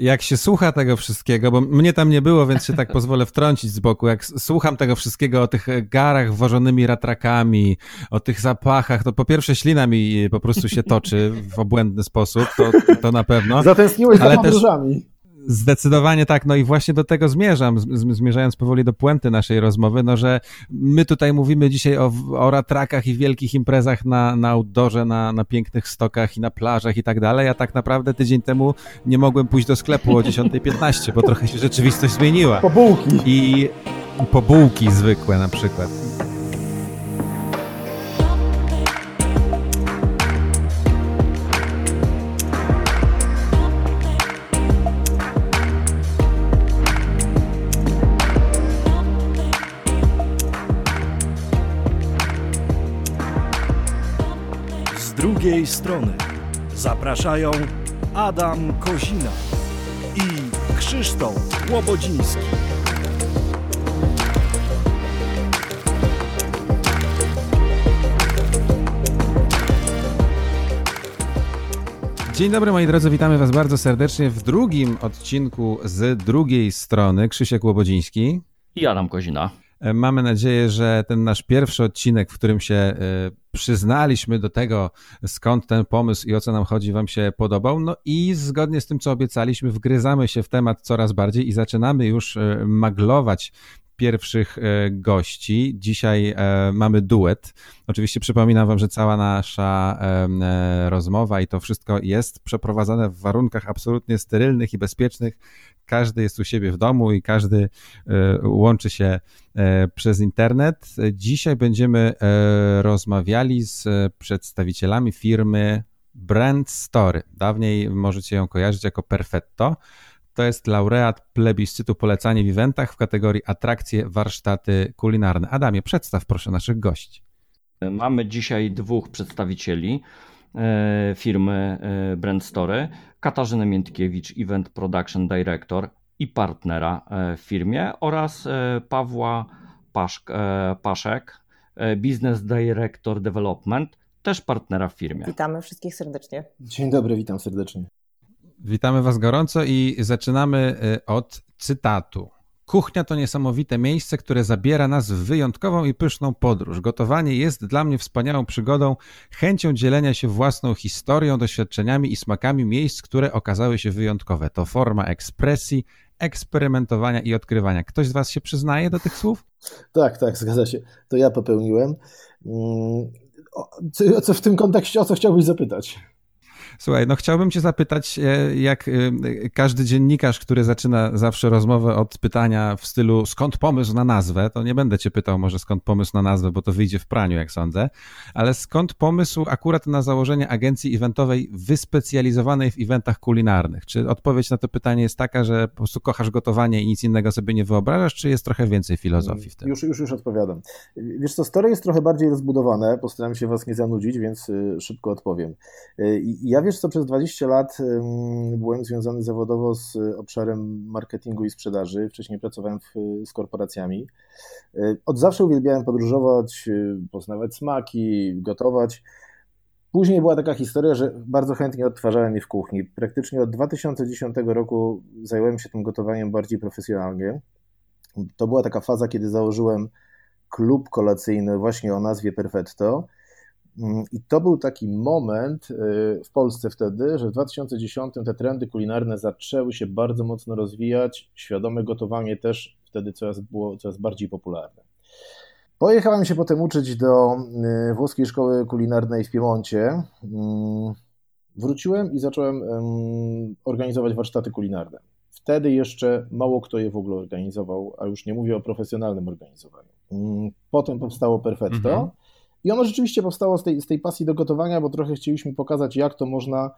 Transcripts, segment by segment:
jak się słucha tego wszystkiego, bo mnie tam nie było, więc się tak pozwolę wtrącić z boku, jak słucham tego wszystkiego o tych garach wożonymi ratrakami, o tych zapachach, to po pierwsze ślina mi po prostu się toczy w obłędny sposób, to, to na pewno. Zatęskniłeś za podróżami. Zdecydowanie tak, no i właśnie do tego zmierzam, zmierzając powoli do puenty naszej rozmowy, no że my tutaj mówimy dzisiaj o, o ratrakach i wielkich imprezach na, na outdoorze, na, na pięknych stokach i na plażach i tak dalej, a tak naprawdę tydzień temu nie mogłem pójść do sklepu o 10.15, bo trochę się rzeczywistość zmieniła. Po bułki. I po bułki zwykłe na przykład. Drugiej strony zapraszają Adam Kozina i Krzysztof Łobodziński. Dzień dobry moi drodzy, witamy Was bardzo serdecznie w drugim odcinku z drugiej strony. Krzysiek Łobodziński i Adam Kozina. E, mamy nadzieję, że ten nasz pierwszy odcinek, w którym się e, przyznaliśmy do tego, skąd ten pomysł i o co nam chodzi, Wam się podobał. No i zgodnie z tym, co obiecaliśmy, wgryzamy się w temat coraz bardziej i zaczynamy już e, maglować pierwszych gości. Dzisiaj mamy duet. Oczywiście przypominam Wam, że cała nasza rozmowa i to wszystko jest przeprowadzane w warunkach absolutnie sterylnych i bezpiecznych każdy jest u siebie w domu i każdy e, łączy się e, przez internet. Dzisiaj będziemy e, rozmawiali z przedstawicielami firmy Brand Story. Dawniej możecie ją kojarzyć jako Perfetto. To jest laureat plebiscytu polecanie w eventach w kategorii atrakcje, warsztaty kulinarne. Adamie, przedstaw proszę naszych gości. Mamy dzisiaj dwóch przedstawicieli firmy Brand Story. Katarzynę Miętkiewicz, Event Production Director i partnera e, w firmie oraz e, Pawła Paszk, e, Paszek, Business Director Development, też partnera w firmie. Witamy wszystkich serdecznie. Dzień dobry, witam serdecznie. Witamy Was gorąco i zaczynamy od cytatu. Kuchnia to niesamowite miejsce, które zabiera nas w wyjątkową i pyszną podróż. Gotowanie jest dla mnie wspaniałą przygodą, chęcią dzielenia się własną historią, doświadczeniami i smakami miejsc, które okazały się wyjątkowe. To forma ekspresji, eksperymentowania i odkrywania. Ktoś z Was się przyznaje do tych słów? Tak, tak, zgadza się. To ja popełniłem. Mm, co w tym kontekście, o co chciałbyś zapytać? Słuchaj, no chciałbym cię zapytać, e, jak e, każdy dziennikarz, który zaczyna zawsze rozmowę od pytania w stylu skąd pomysł na nazwę, to nie będę cię pytał może skąd pomysł na nazwę, bo to wyjdzie w praniu, jak sądzę, ale skąd pomysł akurat na założenie agencji eventowej wyspecjalizowanej w eventach kulinarnych? Czy odpowiedź na to pytanie jest taka, że po prostu kochasz gotowanie i nic innego sobie nie wyobrażasz, czy jest trochę więcej filozofii w tym? Już, już, już odpowiadam. Wiesz co, story jest trochę bardziej rozbudowane, postaram się was nie zanudzić, więc y, szybko odpowiem. Y, ja wiesz co, przez 20 lat byłem związany zawodowo z obszarem marketingu i sprzedaży. Wcześniej pracowałem w, z korporacjami. Y, od zawsze uwielbiałem podróżować, y, poznawać smaki, gotować. Później była taka historia, że bardzo chętnie odtwarzałem je w kuchni. Praktycznie od 2010 roku zająłem się tym gotowaniem bardziej profesjonalnie. To była taka faza, kiedy założyłem klub kolacyjny właśnie o nazwie Perfetto I to był taki moment y, w Polsce wtedy, że w 2010 te trendy kulinarne zaczęły się bardzo mocno rozwijać. Świadome gotowanie też wtedy coraz było coraz bardziej popularne. Pojechałem się potem uczyć do y, włoskiej szkoły kulinarnej w Piemoncie. Mm, wróciłem i zacząłem organizować warsztaty kulinarne. Wtedy jeszcze mało kto je w ogóle organizował, a już nie mówię o profesjonalnym organizowaniu. Mm, potem powstało Perfetto. Mhm i ono rzeczywiście powstało z tej, z tej pasji do gotowania, bo trochę chcieliśmy pokazać, jak to można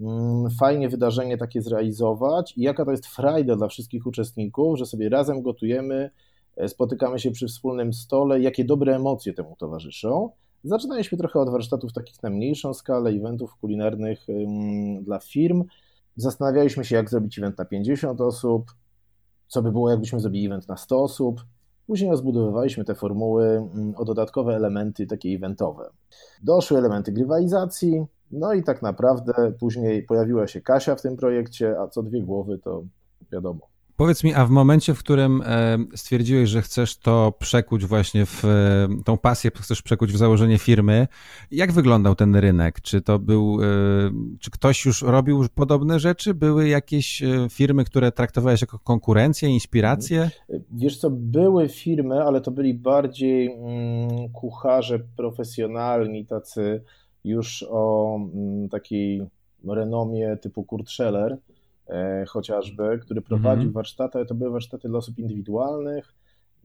mm, fajnie wydarzenie takie zrealizować i jaka to jest frajda dla wszystkich uczestników, że sobie razem gotujemy, e, spotykamy się przy wspólnym stole, jakie dobre emocje temu towarzyszą. Zaczynaliśmy trochę od warsztatów takich na mniejszą skalę, eventów kulinarnych dla firm. Zastanawialiśmy się, jak zrobić event na 50 osób, co by było, jakbyśmy zrobili event na 100 osób. Później rozbudowywaliśmy te formuły mm, o dodatkowe elementy takie eventowe. Doszły elementy grywalizacji, No i tak naprawdę później pojawiła się Kasia w tym projekcie, a co dwie głowy to wiadomo. Powiedz mi, a w momencie, w którym e, stwierdziłeś, że chcesz to przekuć właśnie w e, tą pasję, chcesz przekuć w założenie firmy, jak wyglądał ten rynek? Czy to był, e, czy ktoś już robił podobne rzeczy? Były jakieś firmy, które traktowałeś jako konkurencję, inspirację? Wiesz co, były firmy, ale to byli bardziej mm, kucharze profesjonalni, tacy już o mm, takiej renomie typu Kurt Scheller, chociażby, który prowadził mhm. warsztaty, ale to były warsztaty dla osób indywidualnych,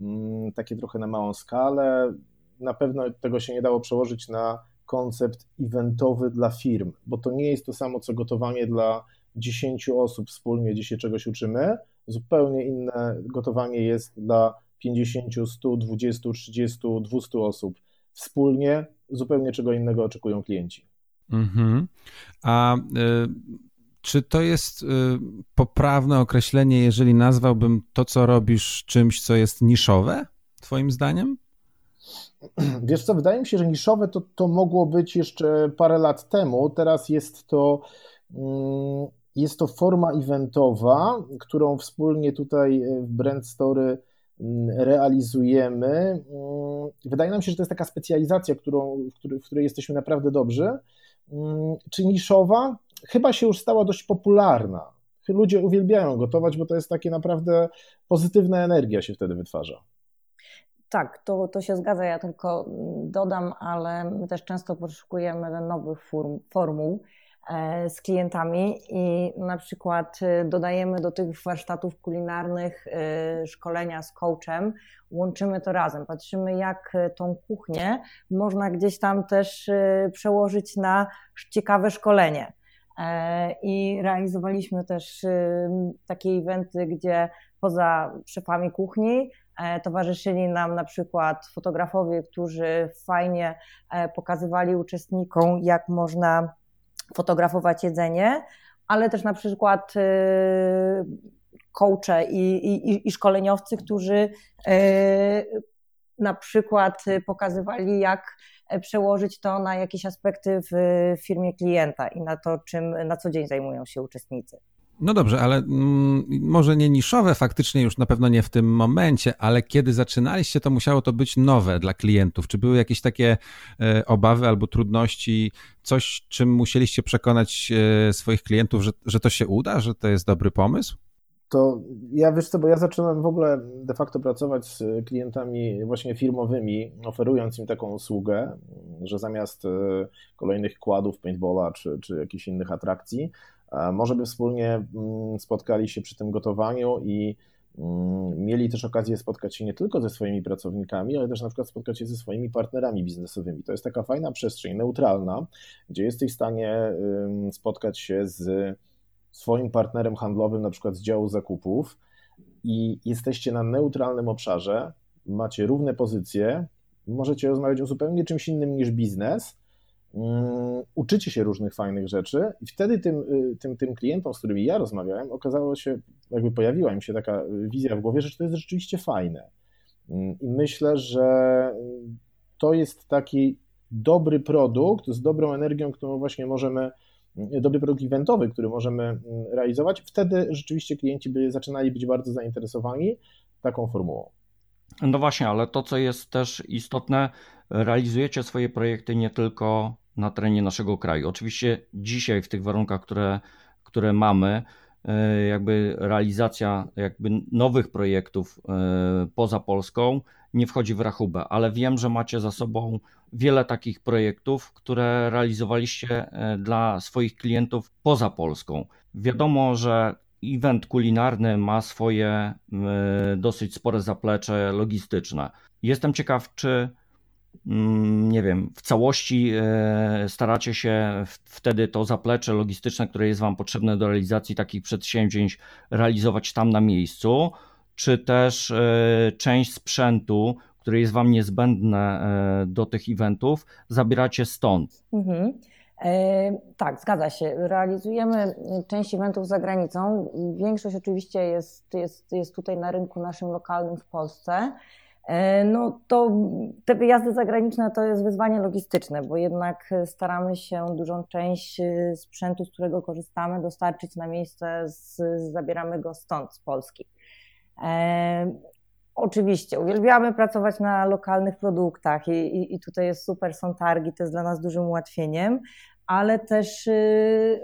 mm, takie trochę na małą skalę. Na pewno tego się nie dało przełożyć na koncept eventowy dla firm, bo to nie jest to samo co gotowanie dla 10 osób wspólnie, gdzie się czegoś uczymy. Zupełnie inne gotowanie jest dla 50, 100, 20, 30, 200 osób wspólnie. Zupełnie czego innego oczekują klienci. Mhm. A y czy to jest y, poprawne określenie, jeżeli nazwałbym to, co robisz, czymś, co jest niszowe, Twoim zdaniem? Wiesz co, wydaje mi się, że niszowe to, to mogło być jeszcze parę lat temu. Teraz jest to, mm, jest to forma eventowa, którą wspólnie tutaj w Brand Story mm, realizujemy. Mm, wydaje nam się, że to jest taka specjalizacja, którą, w której jesteśmy naprawdę dobrzy. Czy niszowa? Chyba się już stała dość popularna. Ludzie uwielbiają gotować, bo to jest takie naprawdę pozytywna energia się wtedy wytwarza. Tak, to, to się zgadza. Ja tylko dodam, ale my też często poszukujemy nowych form, formuł e, z klientami i na przykład e, dodajemy do tych warsztatów kulinarnych e, szkolenia z coachem, łączymy to razem, patrzymy jak tą kuchnię można gdzieś tam też przełożyć na ciekawe szkolenie. E, I realizowaliśmy też takie eventy, gdzie poza szefami kuchni e, towarzyszyli nam na przykład fotografowie, którzy fajnie e, pokazywali uczestnikom, jak można fotografować jedzenie, ale też na przykład coache i, i, i szkoleniowcy, którzy na przykład pokazywali, jak przełożyć to na jakieś aspekty w firmie klienta i na to, czym na co dzień zajmują się uczestnicy. No dobrze, ale mm, może nie niszowe faktycznie już na pewno nie w tym momencie, ale kiedy zaczynaliście, to musiało to być nowe dla klientów. Czy były jakieś takie e, obawy albo trudności, coś, czym musieliście przekonać e, swoich klientów, że, że to się uda, że to jest dobry pomysł? To ja wiesz co, bo ja zacząłem w ogóle de facto pracować z klientami właśnie firmowymi, oferując im taką usługę, że zamiast e, kolejnych kładów paintballa czy, czy jakichś innych atrakcji, e, może by wspólnie mm, spotkali się przy tym gotowaniu i mm, mieli też okazję spotkać się nie tylko ze swoimi pracownikami, ale też na przykład spotkać się ze swoimi partnerami biznesowymi. To jest taka fajna przestrzeń, neutralna, gdzie jesteś w stanie spotkać się z swoim partnerem handlowym, na przykład z działu zakupów, i jesteście na neutralnym obszarze, macie równe pozycje, możecie rozmawiać o zupełnie czymś innym niż biznes, um, uczycie się różnych fajnych rzeczy, i wtedy tym, y, tym, tym klientom, z którymi ja rozmawiałem, okazało się, jakby pojawiła im się taka wizja w głowie, że to jest rzeczywiście fajne. Um, I myślę, że to jest taki dobry produkt z dobrą energią, którą właśnie możemy dobry produkt eventowy, który możemy mm, realizować, wtedy rzeczywiście klienci by zaczynali być bardzo zainteresowani taką formułą. No właśnie, ale to, co jest też istotne, realizujecie swoje projekty nie tylko na terenie naszego kraju. Oczywiście dzisiaj w tych warunkach, które, które mamy, e, jakby realizacja jakby nowych projektów e, poza Polską nie wchodzi w rachubę, ale wiem, że macie za sobą wiele takich projektów, które realizowaliście e, dla swoich klientów poza Polską. Wiadomo, że event kulinarny ma swoje dosyć spore zaplecze logistyczne. Jestem ciekaw, czy mm, nie wiem, w całości e, staracie się wtedy to zaplecze logistyczne, które jest Wam potrzebne do realizacji takich przedsięwzięć, realizować tam na miejscu, czy też e, część sprzętu, które jest Wam niezbędne e, do tych eventów, zabieracie stąd. Mhm. E, tak, zgadza się. Realizujemy część eventów za granicą. Większość oczywiście jest, jest, jest tutaj na rynku naszym lokalnym w Polsce. E, no to te wyjazdy zagraniczne to jest wyzwanie logistyczne, bo jednak staramy się dużą część sprzętu, z którego korzystamy, dostarczyć na miejsce, z, zabieramy go stąd, z Polski. Oczywiście, uwielbiamy pracować na lokalnych produktach i, i, i tutaj jest super, są targi, to jest dla nas dużym ułatwieniem, ale też y,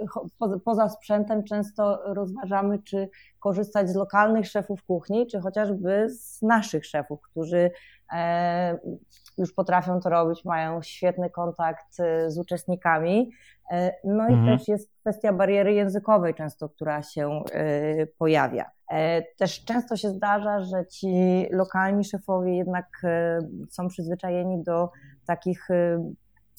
poza sprzętem często rozważamy, czy korzystać z lokalnych szefów kuchni, czy chociażby z naszych szefów, którzy e, już potrafią to robić, mają świetny kontakt y, z uczestnikami. E, no i mhm. też jest kwestia bariery językowej często, która się y, pojawia. E, też często się zdarza, że ci lokalni szefowie jednak są przyzwyczajeni do takich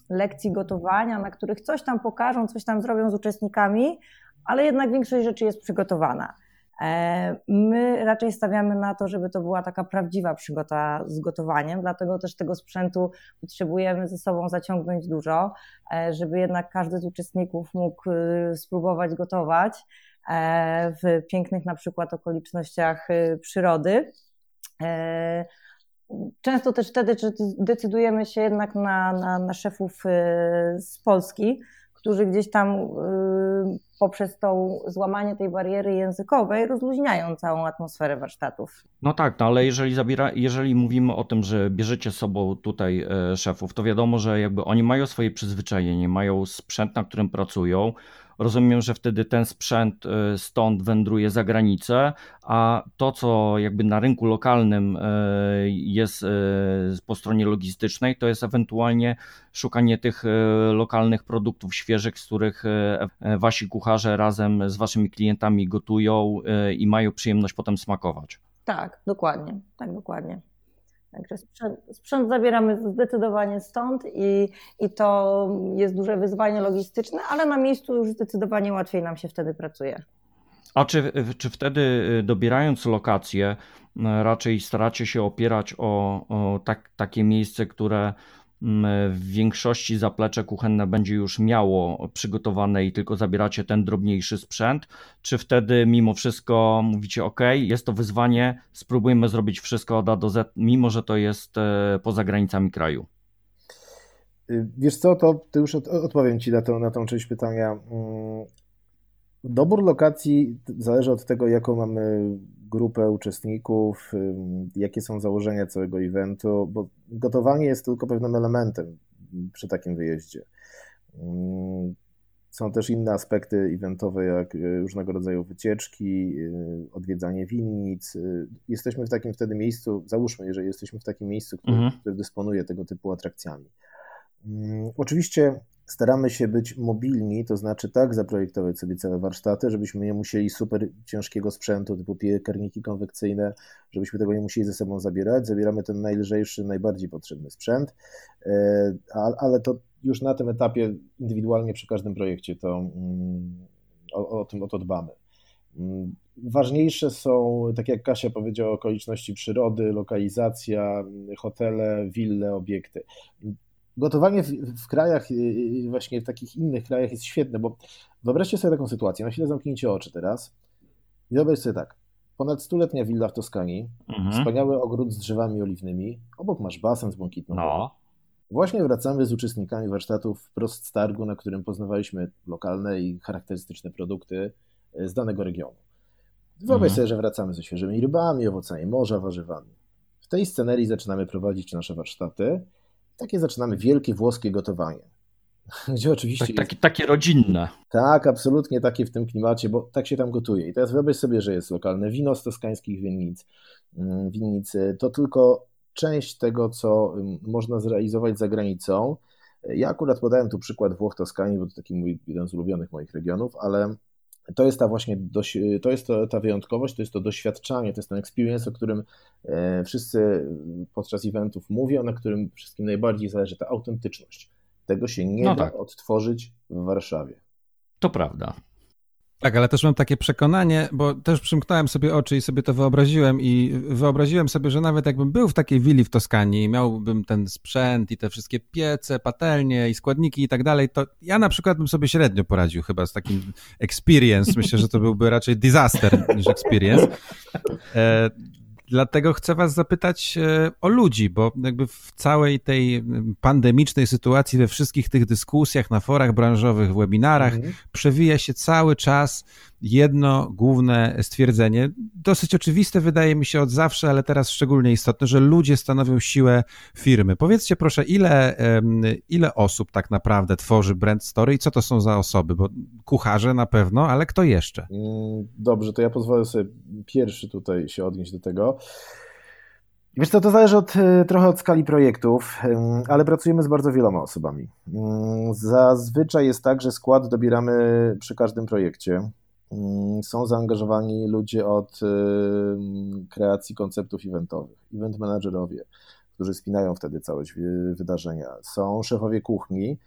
lekcji gotowania, na których coś tam pokażą, coś tam zrobią z uczestnikami, ale jednak większość rzeczy jest przygotowana. E, my raczej stawiamy na to, żeby to była taka prawdziwa przygoda z gotowaniem, dlatego też tego sprzętu potrzebujemy ze sobą zaciągnąć dużo, e, żeby jednak każdy z uczestników mógł y, spróbować gotować e, w pięknych na przykład okolicznościach y, przyrody. Często też wtedy decydujemy się jednak na, na, na szefów y, z Polski, którzy gdzieś tam y, poprzez to złamanie tej bariery językowej rozluźniają całą atmosferę warsztatów. No tak, no ale jeżeli, zabiera, jeżeli mówimy o tym, że bierzecie sobą tutaj e, szefów, to wiadomo, że jakby oni mają swoje przyzwyczajenie, mają sprzęt, na którym pracują, Rozumiem, że wtedy ten sprzęt y, stąd wędruje za granicę, a to, co jakby na rynku lokalnym y, jest y, po stronie logistycznej, to jest ewentualnie szukanie tych lokalnych produktów świeżych, z których wasi kucharze razem z waszymi klientami gotują i mają przyjemność potem smakować. Tak, dokładnie, tak dokładnie. Także sprzęt, sprzęt, zabieramy zdecydowanie stąd i, i to jest duże wyzwanie logistyczne, ale na miejscu już zdecydowanie łatwiej nam się wtedy pracuje. A czy, czy wtedy y, dobierając lokację, y, raczej staracie się opierać o, o tak, takie miejsce, które w większości zaplecze kuchenne będzie już miało przygotowane i tylko zabieracie ten drobniejszy sprzęt, czy wtedy mimo wszystko mówicie ok, jest to wyzwanie, spróbujmy zrobić wszystko od A do Z, mimo że to jest e, poza granicami kraju? Y, wiesz co, to, to już odpowiem Ci na, to, na tą część pytania. Dobór lokacji zależy od tego, jaką mamy grupę uczestników, jakie są założenia całego eventu, bo gotowanie jest tylko pewnym elementem przy takim wyjeździe. Są też inne aspekty eventowe, jak y, różnego rodzaju wycieczki, y, odwiedzanie winnic. Y, jesteśmy w takim wtedy miejscu, załóżmy, jeżeli jesteśmy w takim miejscu, które, mhm. które dysponuje tego typu atrakcjami. Oczywiście staramy się być mobilni, to znaczy tak zaprojektować sobie całe warsztaty, żebyśmy nie musieli super ciężkiego sprzętu typu piekarniki konwekcyjne, żebyśmy tego nie musieli ze sobą zabierać. Zabieramy ten najlżejszy, najbardziej potrzebny sprzęt, e, ale to już na tym etapie indywidualnie przy każdym projekcie to mm, o, o tym o to dbamy. Mm, ważniejsze są, tak jak Kasia powiedziała, okoliczności przyrody, lokalizacja, hotele, wille, obiekty gotowanie w, w, krajach, właśnie w takich innych krajach jest świetne, bo wyobraźcie sobie taką sytuację, na chwilę zamknijcie oczy teraz i wyobraźcie sobie tak, ponad stuletnia willa w Toskanii, mhm. wspaniały ogród z drzewami oliwnymi, obok masz basen z błękitną no. Właśnie wracamy z uczestnikami warsztatów wprost z targu, na którym poznawaliśmy lokalne i charakterystyczne produkty y, z danego regionu. Wyobraź mhm. sobie, że wracamy ze świeżymi rybami, owocami morza, warzywami. W tej scenerii zaczynamy prowadzić nasze warsztaty takie zaczynamy wielkie włoskie gotowanie. Gdzie oczywiście. Tak, takie, takie rodzinne. Tak, absolutnie takie w tym klimacie, bo tak się tam gotuje. I teraz wyobraź sobie, że jest lokalne wino z toskańskich winnic, mm, winnicy. To tylko część tego, co mm, można zrealizować za granicą. Ja akurat podałem tu przykład Włoch Toskanii, bo to taki mój, jeden z ulubionych moich regionów, ale to jest ta właśnie, to jest to, ta wyjątkowość, to jest to doświadczanie, to jest ten experience, o którym e, wszyscy podczas eventów mówią, na którym wszystkim najbardziej zależy ta autentyczność. Tego się nie no da tak. odtworzyć w Warszawie. To prawda. Tak, ale też mam takie przekonanie, bo też przymknąłem sobie oczy i sobie to wyobraziłem i wyobraziłem sobie, że nawet jakbym był w takiej willi w Toskanii i miałbym ten sprzęt i te wszystkie piece, patelnie i składniki i tak dalej, to ja na przykład bym sobie średnio poradził chyba z takim experience. Myślę, że to byłby raczej disaster niż experience. Dlatego chcę Was zapytać e, o ludzi, bo jakby w całej tej pandemicznej sytuacji, we wszystkich tych dyskusjach na forach branżowych, webinarach, mhm. przewija się cały czas jedno główne stwierdzenie, dosyć oczywiste wydaje mi się od zawsze, ale teraz szczególnie istotne, że ludzie stanowią siłę firmy. Powiedzcie proszę, ile, ile osób tak naprawdę tworzy Brand Story i co to są za osoby? Bo kucharze na pewno, ale kto jeszcze? Mm, dobrze, to ja pozwolę sobie pierwszy tutaj się odnieść do tego. Wiesz co, to zależy od, e, trochę od skali projektów, ale pracujemy z bardzo wieloma osobami. Mm, zazwyczaj jest tak, że skład dobieramy przy każdym projekcie. Mm, są zaangażowani ludzie od kreacji konceptów eventowych, event managerowie, którzy spinają wtedy całość wydarzenia. Są szefowie kuchni,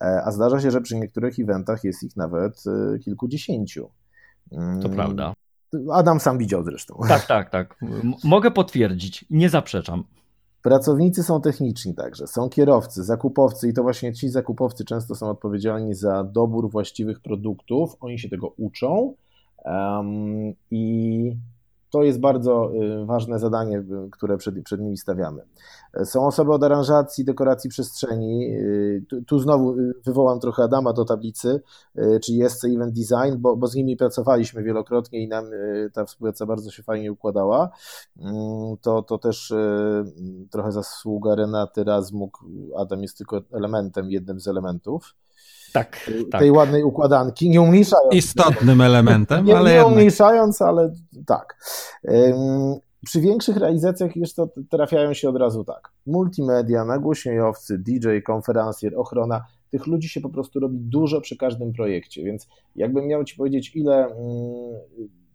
e, a zdarza się, że przy niektórych eventach jest ich nawet e, kilkudziesięciu. To mm, prawda. Adam sam widział zresztą. Tak, tak, tak. Mogę potwierdzić, nie zaprzeczam. Pracownicy są techniczni także, są kierowcy, zakupowcy i to właśnie ci zakupowcy często są odpowiedzialni za dobór właściwych produktów. Oni się tego uczą um, i to jest bardzo y, ważne zadanie, y, które przed, przed nimi stawiamy. Są osoby od aranżacji, dekoracji przestrzeni. Y, tu, tu, znowu wywołam trochę Adama do tablicy, czyli jest Event Design, bo, bo z nimi pracowaliśmy wielokrotnie i nam ta współpraca bardzo się fajnie układała. Mm, to, to też trochę zasługa Renaty Razmuk. Adam jest tylko elementem, jednym z elementów tak, tej tak. ładnej układanki, nie umniejszając. Istotnym elementem, nie, ale Nie jednak. umniejszając, ale tak. Przy większych realizacjach już to trafiają się od razu tak. Multimedia, nagłośnieniowcy, DJ, konferencjer, ochrona. Tych ludzi się po prostu robi dużo przy każdym projekcie, więc jakbym miał Ci powiedzieć, ile mm,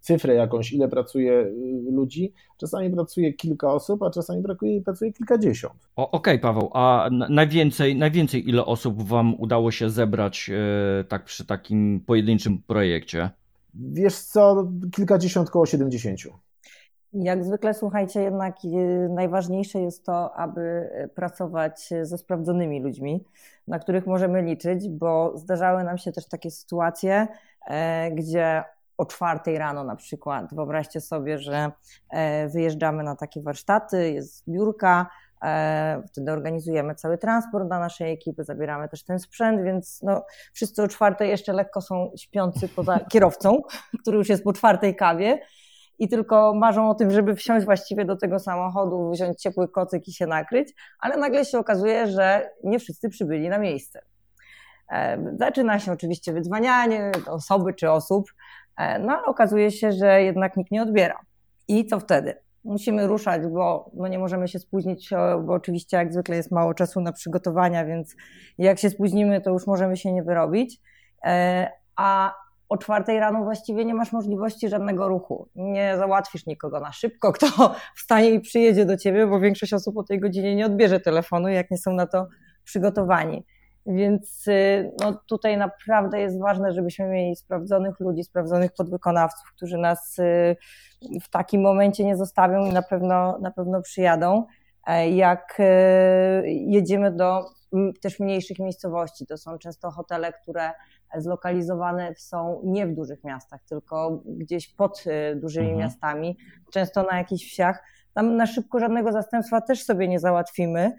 cyfrę jakąś, ile pracuje y, ludzi. Czasami pracuje kilka osób, a czasami brakuje, pracuje kilkadziesiąt. Okej, okay, Paweł, a najwięcej, najwięcej ile osób Wam udało się zebrać e, tak przy takim pojedynczym projekcie? Wiesz co, kilkadziesiąt, koło siedemdziesięciu. Jak zwykle, słuchajcie, jednak y, najważniejsze jest to, aby pracować ze sprawdzonymi ludźmi, na których możemy liczyć, bo zdarzały nam się też takie sytuacje, e, gdzie o czwartej rano na przykład. Wyobraźcie sobie, że e, wyjeżdżamy na takie warsztaty, jest biurka, e, wtedy organizujemy cały transport dla naszej ekipy, zabieramy też ten sprzęt, więc no, wszyscy o czwartej jeszcze lekko są śpiący poza kierowcą, który już jest po czwartej kawie i tylko marzą o tym, żeby wsiąść właściwie do tego samochodu, wziąć ciepły kocyk i się nakryć, ale nagle się okazuje, że nie wszyscy przybyli na miejsce. E, zaczyna się oczywiście wydzwanianie osoby czy osób, no ale okazuje się, że jednak nikt nie odbiera. I co wtedy? Musimy ruszać, bo no nie możemy się spóźnić, bo oczywiście jak zwykle jest mało czasu na przygotowania, więc jak się spóźnimy, to już możemy się nie wyrobić. E, a o czwartej rano właściwie nie masz możliwości żadnego ruchu. Nie załatwisz nikogo na szybko, kto wstanie i przyjedzie do ciebie, bo większość osób o tej godzinie nie odbierze telefonu, jak nie są na to przygotowani. Więc y, no, tutaj naprawdę jest ważne, żebyśmy mieli sprawdzonych ludzi, sprawdzonych podwykonawców, którzy nas y, w takim momencie nie zostawią i na pewno, na pewno przyjadą. E, jak y, jedziemy do też mniejszych miejscowości, to są często hotele, które zlokalizowane są nie w dużych miastach, tylko gdzieś pod dużymi mhm. miastami, często na jakichś wsiach. Tam na szybko żadnego zastępstwa też sobie nie załatwimy,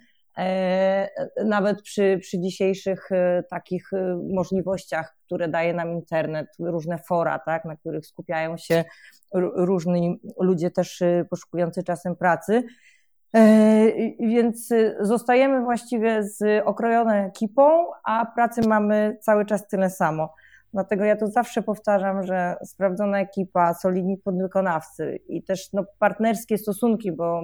nawet przy, przy dzisiejszych e, takich e, możliwościach, które daje nam internet, różne fora, tak, na których skupiają się różni ludzie też poszukujący czasem pracy. Więc zostajemy właściwie z okrojoną ekipą, a pracy mamy cały czas tyle samo. Dlatego ja to zawsze powtarzam, że sprawdzona ekipa, solidni podwykonawcy i też no, partnerskie stosunki, bo,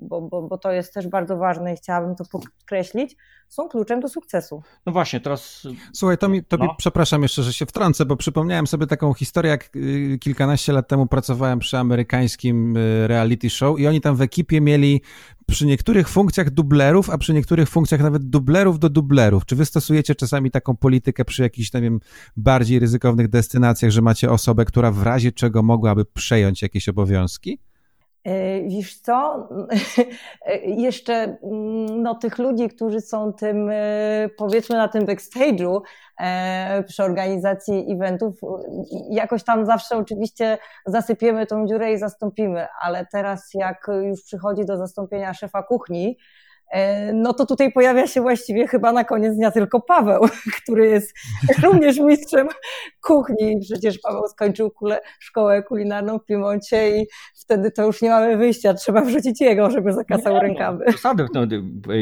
bo, bo, bo to jest też bardzo ważne i chciałabym to podkreślić, są kluczem do sukcesu. No właśnie, teraz. Słuchaj, to mi, tobie, no. przepraszam jeszcze, że się wtrącę, bo przypomniałem sobie taką historię, jak y, kilkanaście lat temu pracowałem przy amerykańskim y, reality show i oni tam w ekipie mieli przy niektórych funkcjach dublerów, a przy niektórych funkcjach nawet dublerów do dublerów. Czy wy stosujecie czasami taką politykę przy jakichś, nie wiem, bardziej ryzykownych destynacjach, że macie osobę, która w razie czego mogłaby przejąć jakieś obowiązki? E, wiesz co? Jeszcze mm, no, tych ludzi, którzy są tym, e, powiedzmy, na tym backstage'u e, przy organizacji eventów, jakoś tam zawsze oczywiście zasypiemy tą dziurę i zastąpimy, ale teraz jak już przychodzi do zastąpienia szefa kuchni, no to tutaj pojawia się właściwie chyba na koniec dnia tylko Paweł, który jest również mistrzem kuchni. Przecież Paweł skończył kule, szkołę kulinarną w Piemoncie i wtedy to już nie mamy wyjścia, trzeba wrzucić jego, żeby zakasał rękawy. Zasady. No,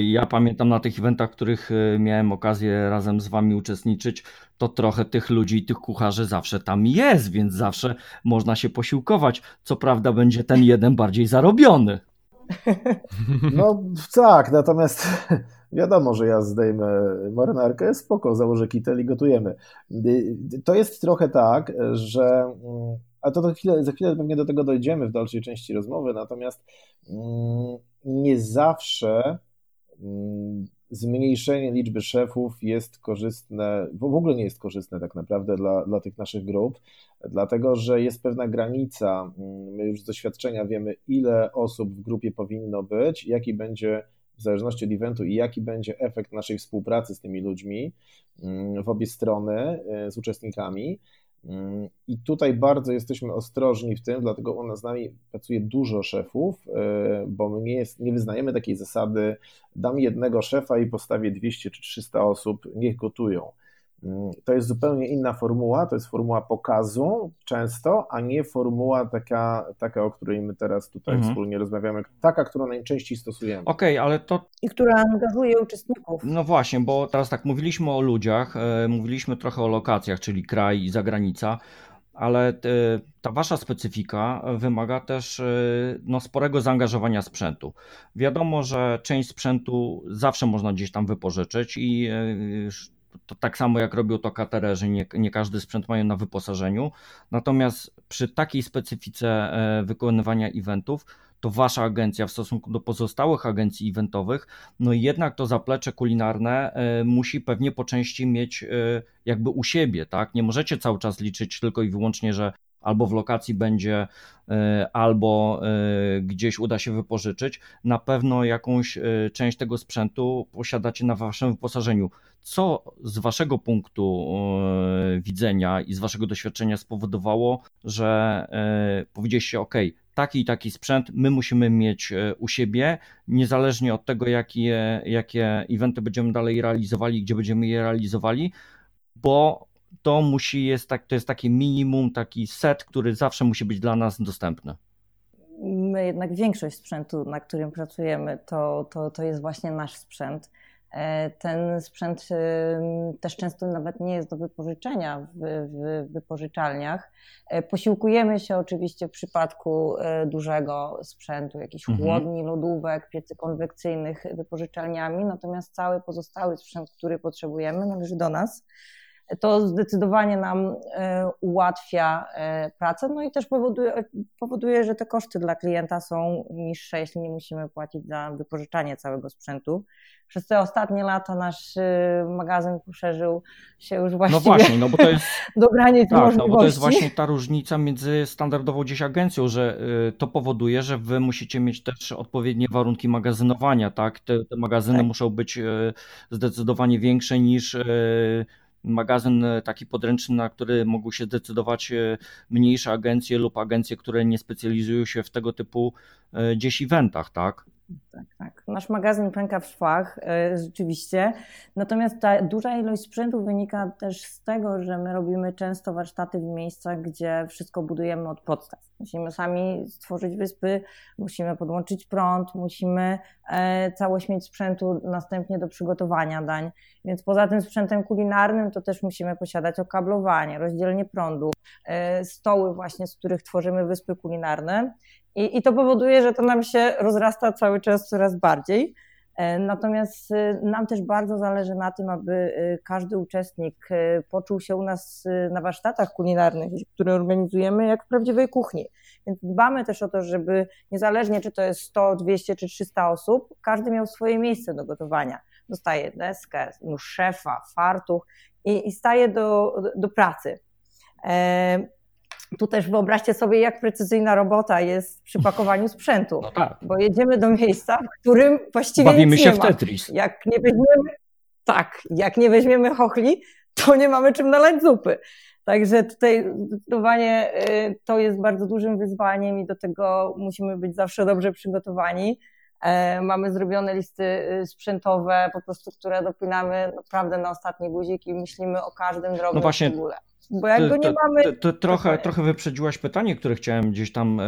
ja pamiętam na tych eventach, w których e, miałem okazję razem z wami uczestniczyć, to trochę tych ludzi i tych kucharzy zawsze tam jest, więc zawsze można się posiłkować. Co prawda będzie ten jeden bardziej zarobiony. No tak, natomiast wiadomo, że ja zdejmę marynarkę, spoko, założę kitel i gotujemy. To jest trochę tak, że mm, a to za chwilę, za chwilę pewnie do tego dojdziemy w dalszej części rozmowy, natomiast mm, nie zawsze mm, zmniejszenie liczby szefów jest korzystne, w ogóle nie jest korzystne tak naprawdę dla, dla tych naszych grup, dlatego że jest pewna granica. My już z doświadczenia wiemy, ile osób w grupie powinno być, jaki będzie w zależności od eventu i jaki będzie efekt naszej współpracy z tymi ludźmi w obie strony, y, z uczestnikami. Mm, I tutaj bardzo jesteśmy ostrożni w tym, dlatego u nas z nami pracuje dużo szefów, e, bo my nie, jest, nie wyznajemy takiej zasady, dam jednego szefa i postawię 200 czy 300 osób, niech gotują. Mm, to jest zupełnie inna formuła, to jest formuła pokazu często, a nie formuła taka, taka o której my teraz tutaj mhm. wspólnie rozmawiamy, taka, którą najczęściej stosujemy. Okej, okay, ale to... I która angażuje uczestników. No właśnie, bo teraz tak, mówiliśmy o ludziach, e, mówiliśmy trochę o lokacjach, czyli kraj i zagranica, ale e, ta wasza specyfika wymaga też e, no, sporego zaangażowania sprzętu. Wiadomo, że część sprzętu zawsze można gdzieś tam wypożyczyć i to tak samo jak robią to katererzy, nie, nie każdy sprzęt mają na wyposażeniu. Natomiast przy takiej specyfice e, wykonywania eventów, to wasza agencja w stosunku do pozostałych agencji eventowych, no jednak to zaplecze kulinarne e, musi pewnie po części mieć e, jakby u siebie, tak? Nie możecie cały czas liczyć tylko i wyłącznie, że albo w lokacji będzie, albo gdzieś uda się wypożyczyć. Na pewno jakąś część tego sprzętu posiadacie na waszym wyposażeniu co z Waszego punktu e, widzenia i z Waszego doświadczenia spowodowało, że e, powiedzieliście, OK, taki i taki sprzęt my musimy mieć e, u siebie, niezależnie od tego, jakie, jakie eventy będziemy dalej realizowali, gdzie będziemy je realizowali, bo to musi jest tak, to jest taki minimum, taki set, który zawsze musi być dla nas dostępny. My jednak większość sprzętu, na którym pracujemy, to, to, to jest właśnie nasz sprzęt. E, ten sprzęt też często nawet nie jest do wypożyczenia w, w wypożyczalniach. E, posiłkujemy się oczywiście w przypadku e, dużego sprzętu, jakichś mhm. chłodni, lodówek, piecy konwekcyjnych wypożyczalniami, natomiast cały pozostały sprzęt, który potrzebujemy, należy do nas to zdecydowanie nam ułatwia pracę, no i też powoduje, powoduje, że te koszty dla klienta są niższe, jeśli nie musimy płacić za wypożyczanie całego sprzętu przez te ostatnie lata nasz y, magazyn poszerzył się już właściwie no właśnie, no bo to jest, do granic tak, możliwości. No bo to jest właśnie ta różnica między standardową gdzieś agencją, że to powoduje, że wy musicie mieć też odpowiednie warunki magazynowania, tak? Te, te magazyny tak. muszą być zdecydowanie większe niż magazyn taki podręczny, na który mogą się zdecydować mniejsze agencje lub agencje, które nie specjalizują się w tego typu gdzieś eventach, tak? Tak, tak. Nasz magazyn pęka w szwach, e, rzeczywiście. Natomiast ta duża ilość sprzętu wynika też z tego, że my robimy często warsztaty w miejscach, gdzie wszystko budujemy od podstaw. Musimy sami stworzyć wyspy, musimy podłączyć prąd, musimy e, całość mieć sprzętu następnie do przygotowania dań. Więc poza tym sprzętem kulinarnym to też musimy posiadać okablowanie, rozdzielnie prądu, e, stoły właśnie, z których tworzymy wyspy kulinarne i, I to powoduje, że to nam się rozrasta cały czas coraz bardziej. E, natomiast e, nam też bardzo zależy na tym, aby e, każdy uczestnik poczuł się u nas na warsztatach kulinarnych, które organizujemy, jak w prawdziwej kuchni. Więc dbamy też o to, żeby niezależnie czy to jest 100, 200 czy 300 osób, każdy miał swoje miejsce do gotowania. Dostaje deskę, nóż szefa, fartuch i, i staje do, do pracy. Tu też wyobraźcie sobie, jak precyzyjna robota jest przy pakowaniu sprzętu. No tak. Bo jedziemy do miejsca, w którym właściwie Bawimy się w. Tetris. Jak nie weźmiemy, tak, jak nie weźmiemy chochli, to nie mamy czym nalać zupy. Także tutaj zdecydowanie y, to jest bardzo dużym wyzwaniem i do tego musimy być zawsze dobrze przygotowani. E, mamy zrobione listy y, sprzętowe, po prostu, które dopinamy naprawdę na ostatni guzik i myślimy o każdym drobnym no właśnie, szczególe. Bo jak to, go nie to, mamy. To, to trochę, trochę wyprzedziłaś pytanie, które chciałem gdzieś tam e,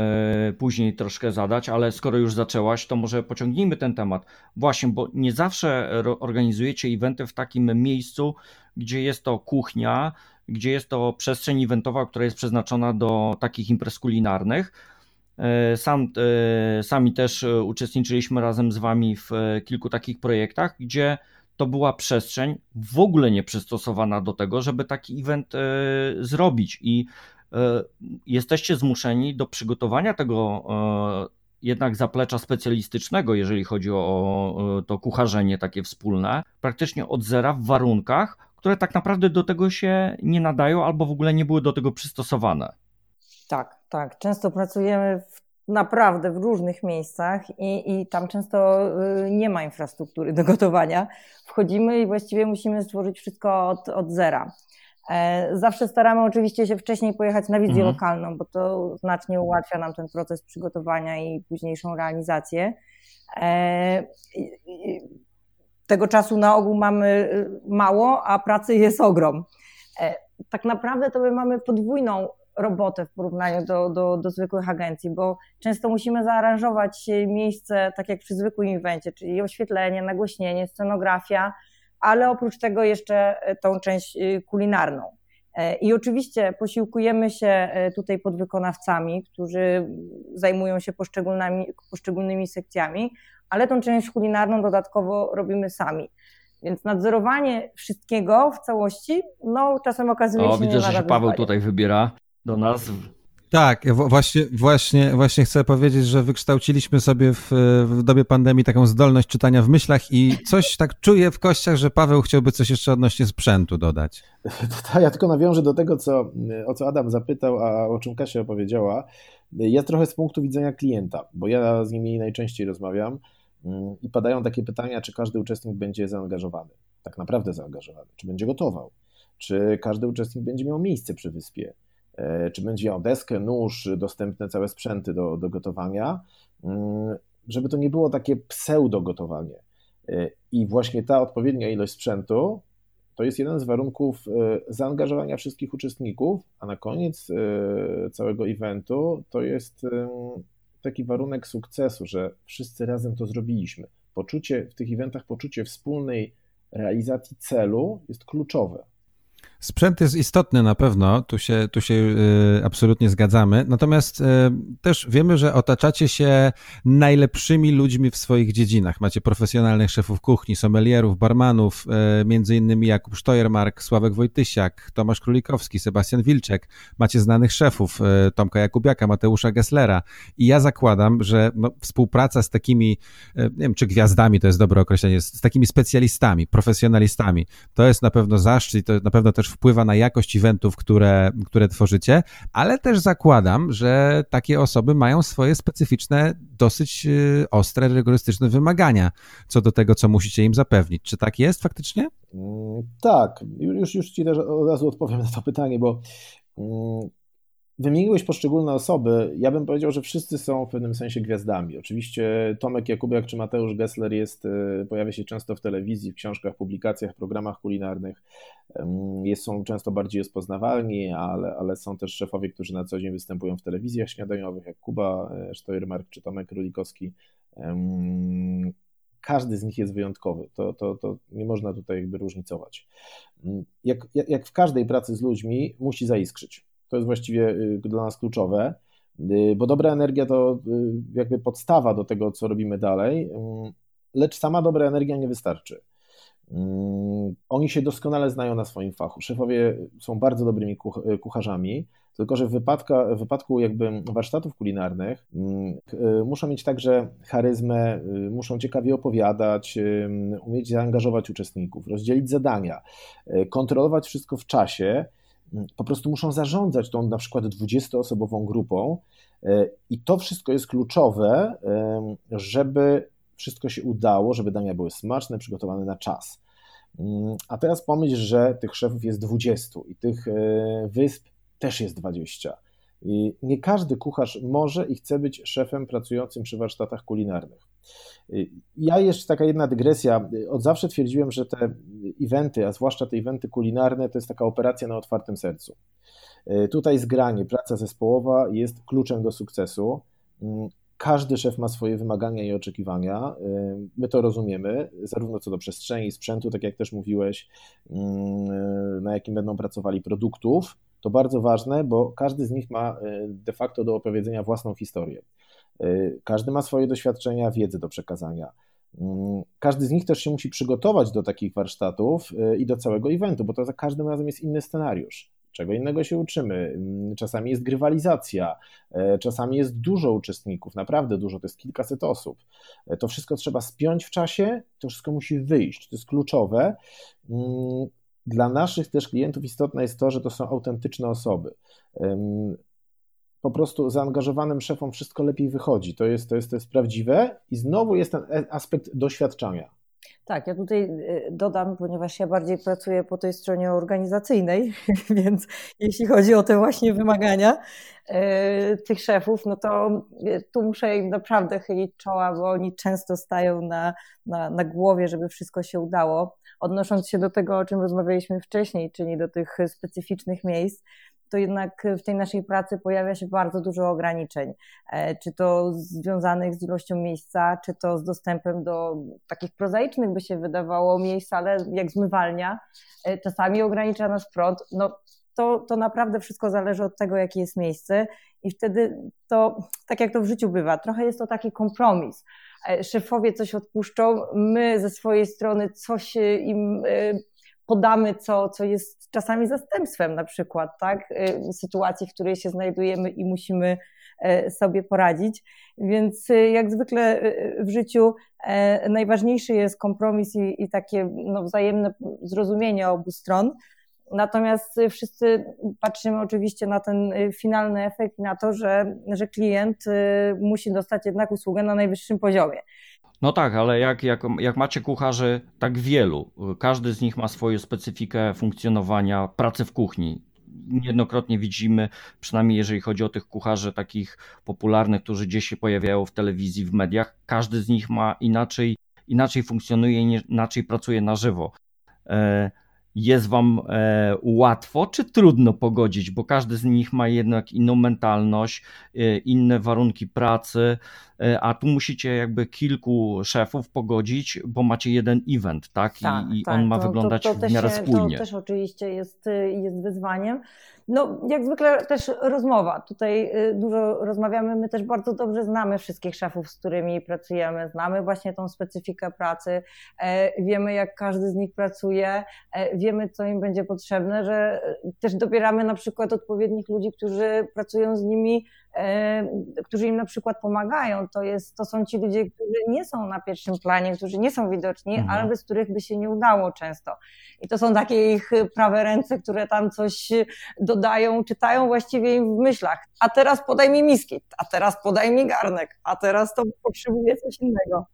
później troszkę zadać, ale skoro już zaczęłaś, to może pociągnijmy ten temat. Właśnie, bo nie zawsze organizujecie eventy w takim miejscu, gdzie jest to kuchnia, gdzie jest to przestrzeń eventowa, która jest przeznaczona do takich imprez kulinarnych. E, sam, e, sami też uczestniczyliśmy razem z Wami w kilku takich projektach, gdzie to była przestrzeń w ogóle nie przystosowana do tego, żeby taki event e, zrobić i e, jesteście zmuszeni do przygotowania tego e, jednak zaplecza specjalistycznego, jeżeli chodzi o to kucharzenie takie wspólne, praktycznie od zera w warunkach, które tak naprawdę do tego się nie nadają albo w ogóle nie były do tego przystosowane. Tak, tak. Często pracujemy w naprawdę w różnych miejscach i, i tam często y, nie ma infrastruktury do gotowania. Wchodzimy i właściwie musimy stworzyć wszystko od, od zera. E, zawsze staramy oczywiście się wcześniej pojechać na wizję mhm. lokalną, bo to znacznie ułatwia nam ten proces przygotowania i późniejszą realizację. E, tego czasu na ogół mamy y, mało, a pracy jest ogrom. E, tak naprawdę to my mamy podwójną robotę w porównaniu do, do, do zwykłych agencji, bo często musimy zaaranżować miejsce tak jak przy zwykłym inwencie, czyli oświetlenie, nagłośnienie, scenografia, ale oprócz tego jeszcze e, tą część e, kulinarną. E, I oczywiście posiłkujemy się tutaj podwykonawcami, którzy zajmują się poszczególnymi, poszczególnymi sekcjami, ale tą część kulinarną dodatkowo robimy sami. Więc nadzorowanie wszystkiego w całości, no czasem okazuje o, się. O, widzę, że się Paweł tutaj wybiera do nas. Tak, właśnie, właśnie, właśnie chcę powiedzieć, że wykształciliśmy sobie w, w dobie pandemii taką zdolność czytania w myślach i coś tak czuję w kościach, że Paweł chciałby coś jeszcze odnośnie sprzętu dodać. Ja tylko nawiążę do tego, co, o co Adam zapytał, a o czym Kasia opowiedziała. Ja trochę z punktu widzenia klienta, bo ja z nimi najczęściej rozmawiam mm, i padają takie pytania, czy każdy uczestnik będzie zaangażowany, tak naprawdę zaangażowany, czy będzie gotował, czy każdy uczestnik będzie miał miejsce przy wyspie, czy będzie miał deskę, nóż, dostępne całe sprzęty do, do gotowania, mm, żeby to nie było takie pseudo gotowanie. E, I właśnie ta odpowiednia ilość sprzętu to jest jeden z warunków e, zaangażowania wszystkich uczestników, a na koniec całego eventu to jest taki warunek sukcesu, że wszyscy razem to zrobiliśmy. Poczucie w tych eventach, poczucie wspólnej realizacji celu jest kluczowe. Sprzęt jest istotny na pewno, tu się, tu się y, absolutnie zgadzamy. Natomiast y, też wiemy, że otaczacie się najlepszymi ludźmi w swoich dziedzinach. Macie profesjonalnych szefów kuchni, sommelierów, barmanów, y, między innymi Jakub Sztojermark, Sławek Wojtysiak, Tomasz Królikowski, Sebastian Wilczek. Macie znanych szefów, Tomka Jakubiaka, Mateusza Gesslera. I ja zakładam, że no, współpraca z takimi, nie wiem czy gwiazdami to jest dobre określenie, z takimi specjalistami, profesjonalistami, to jest na pewno zaszczyt to na pewno też wpływa na jakość eventów, które, które tworzycie, ale też zakładam, że takie osoby mają swoje specyficzne, dosyć y, ostre, rygorystyczne wymagania co do tego, co musicie im zapewnić. Czy tak jest faktycznie? Mm, tak, już, już Ci też od razu odpowiem na to pytanie, bo mm, Wymieniłeś poszczególne osoby. Ja bym powiedział, że wszyscy są w pewnym sensie gwiazdami. Oczywiście Tomek Jakubiak czy Mateusz Gessler jest, e, pojawia się często w telewizji, w książkach, publikacjach, programach kulinarnych. Jest, są często bardziej rozpoznawalni, ale, ale są też szefowie, którzy na co dzień występują w telewizjach śniadaniowych, jak Kuba e, Sztojrmark czy Tomek Królikowski. Każdy z nich jest wyjątkowy. To, to, to nie można tutaj jakby różnicować. Jak, jak w każdej pracy z ludźmi musi zaiskrzyć to jest właściwie y, dla nas kluczowe, y, bo dobra energia to y, jakby podstawa do tego, co robimy dalej, lecz sama dobra energia nie wystarczy. Oni się doskonale znają na swoim fachu. Szefowie są bardzo dobrymi kucharzami, tylko że w, w wypadku jakby warsztatów kulinarnych muszą mieć także charyzmę, muszą ciekawie opowiadać, umieć zaangażować uczestników, rozdzielić zadania, kontrolować wszystko w czasie po prostu muszą zarządzać tą na przykład 20-osobową grupą i to wszystko jest kluczowe, żeby wszystko się udało, żeby dania były smaczne, przygotowane na czas. A teraz pomyśl, że tych szefów jest 20 i tych wysp też jest 20. I nie każdy kucharz może i chce być szefem pracującym przy warsztatach kulinarnych. Ja jeszcze taka jedna dygresja. Od zawsze twierdziłem, że te eventy, a zwłaszcza te eventy kulinarne, to jest taka operacja na otwartym sercu. Tutaj zgranie, praca zespołowa jest kluczem do sukcesu. Każdy szef ma swoje wymagania i oczekiwania. My to rozumiemy, zarówno co do przestrzeni, sprzętu, tak jak też mówiłeś, na jakim będą pracowali produktów, to bardzo ważne, bo każdy z nich ma e, de facto do opowiedzenia własną historię. E, każdy ma swoje doświadczenia, wiedzę do przekazania. Mm, każdy z nich też się musi przygotować do takich warsztatów e, i do całego eventu, bo to za każdym razem jest inny scenariusz. Czego innego się uczymy. Mm, czasami jest grywalizacja, czasami jest dużo uczestników, naprawdę dużo, to jest kilkaset osób. To wszystko trzeba spiąć w czasie, to wszystko musi wyjść, to jest kluczowe. Dla naszych też klientów istotne jest to, że to są autentyczne osoby. Po prostu zaangażowanym szefom wszystko lepiej wychodzi. To jest, to jest, to jest prawdziwe i znowu jest ten aspekt doświadczania. Tak, ja tutaj y, dodam, ponieważ ja bardziej pracuję po tej stronie organizacyjnej, więc jeśli chodzi o te właśnie wymagania y, tych szefów, no to y, tu muszę im naprawdę chylić czoła, bo oni często stają na, na, na głowie, żeby wszystko się udało. Odnosząc się do tego, o czym rozmawialiśmy wcześniej, czyli do tych specyficznych miejsc, to jednak w tej naszej pracy pojawia się bardzo dużo ograniczeń, e, czy to związanych z ilością miejsca, czy to z dostępem do takich prozaicznych, by się wydawało, miejsc, ale jak zmywalnia, e, czasami ogranicza nas prąd. No, to, to naprawdę wszystko zależy od tego, jakie jest miejsce, i wtedy to, tak jak to w życiu bywa, trochę jest to taki kompromis. E, szefowie coś odpuszczą, my ze swojej strony coś im podamy, co, co jest czasami zastępstwem na przykład, tak? Sytuacji, w której się znajdujemy i musimy sobie poradzić. Więc jak zwykle w życiu najważniejszy jest kompromis i, i takie no, wzajemne zrozumienie obu stron. Natomiast wszyscy patrzymy oczywiście na ten y, finalny efekt i na to, że, że klient y, musi dostać jednak usługę na najwyższym poziomie. No tak, ale jak, jak, jak macie kucharzy tak wielu, każdy z nich ma swoją specyfikę funkcjonowania pracy w kuchni. Niejednokrotnie widzimy, przynajmniej jeżeli chodzi o tych kucharzy takich popularnych, którzy gdzieś się pojawiają w telewizji, w mediach, każdy z nich ma inaczej, inaczej funkcjonuje, inaczej pracuje na żywo. Jest wam e, łatwo czy trudno pogodzić, bo każdy z nich ma jednak inną mentalność, e, inne warunki pracy, e, a tu musicie jakby kilku szefów pogodzić, bo macie jeden event, tak? I, tak, i tak. on ma to, wyglądać to, to w miarę spójnie. To też oczywiście jest, jest wyzwaniem. No, jak zwykle też rozmowa. Tutaj y, dużo rozmawiamy. My też bardzo dobrze znamy wszystkich szefów, z którymi pracujemy. Znamy właśnie tą specyfikę pracy. E, wiemy, jak każdy z nich pracuje. E, wiemy, co im będzie potrzebne, że też dobieramy na przykład odpowiednich ludzi, którzy pracują z nimi którzy im na przykład pomagają, to, jest, to są ci ludzie, którzy nie są na pierwszym planie, którzy nie są widoczni, mhm. ale bez których by się nie udało często. I to są takie ich prawe ręce, które tam coś dodają, czytają właściwie im w myślach. A teraz podaj mi miski, a teraz podaj mi garnek, a teraz to potrzebuje coś innego.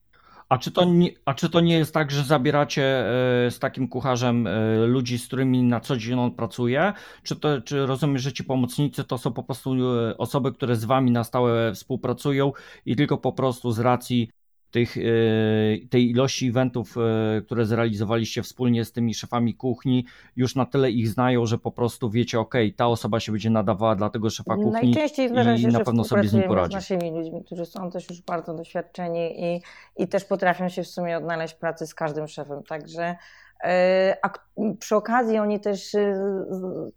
A czy, to nie, a czy to nie jest tak, że zabieracie e, z takim kucharzem e, ludzi, z którymi na co dzień on pracuje? Czy, to, czy rozumiesz, że ci pomocnicy to są po prostu e, osoby, które z wami na stałe współpracują i tylko po prostu z racji tych, e, tej ilości eventów, e, które zrealizowaliście wspólnie z tymi szefami kuchni, już na tyle ich znają, że po prostu wiecie, ok, ta osoba się będzie nadawała dla tego szefa kuchni Najczęściej zdarza się, i na pewno sobie z nim poradzi. z naszymi ludźmi, którzy są też już bardzo doświadczeni i, i też potrafią się w sumie odnaleźć w pracy z każdym szefem, także a przy okazji oni też e,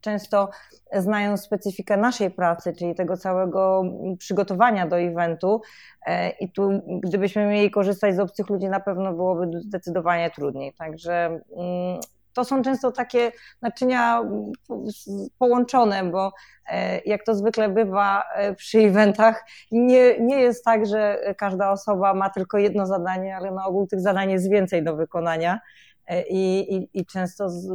często znają specyfikę naszej pracy, czyli tego całego przygotowania do eventu. E, I tu, gdybyśmy mieli korzystać z obcych ludzi, na pewno byłoby zdecydowanie trudniej. Także mm, to są często takie naczynia połączone, bo jak to zwykle bywa przy eventach, nie, nie jest tak, że każda osoba ma tylko jedno zadanie, ale na ogół tych zadań jest więcej do wykonania. E, i, i, i często z,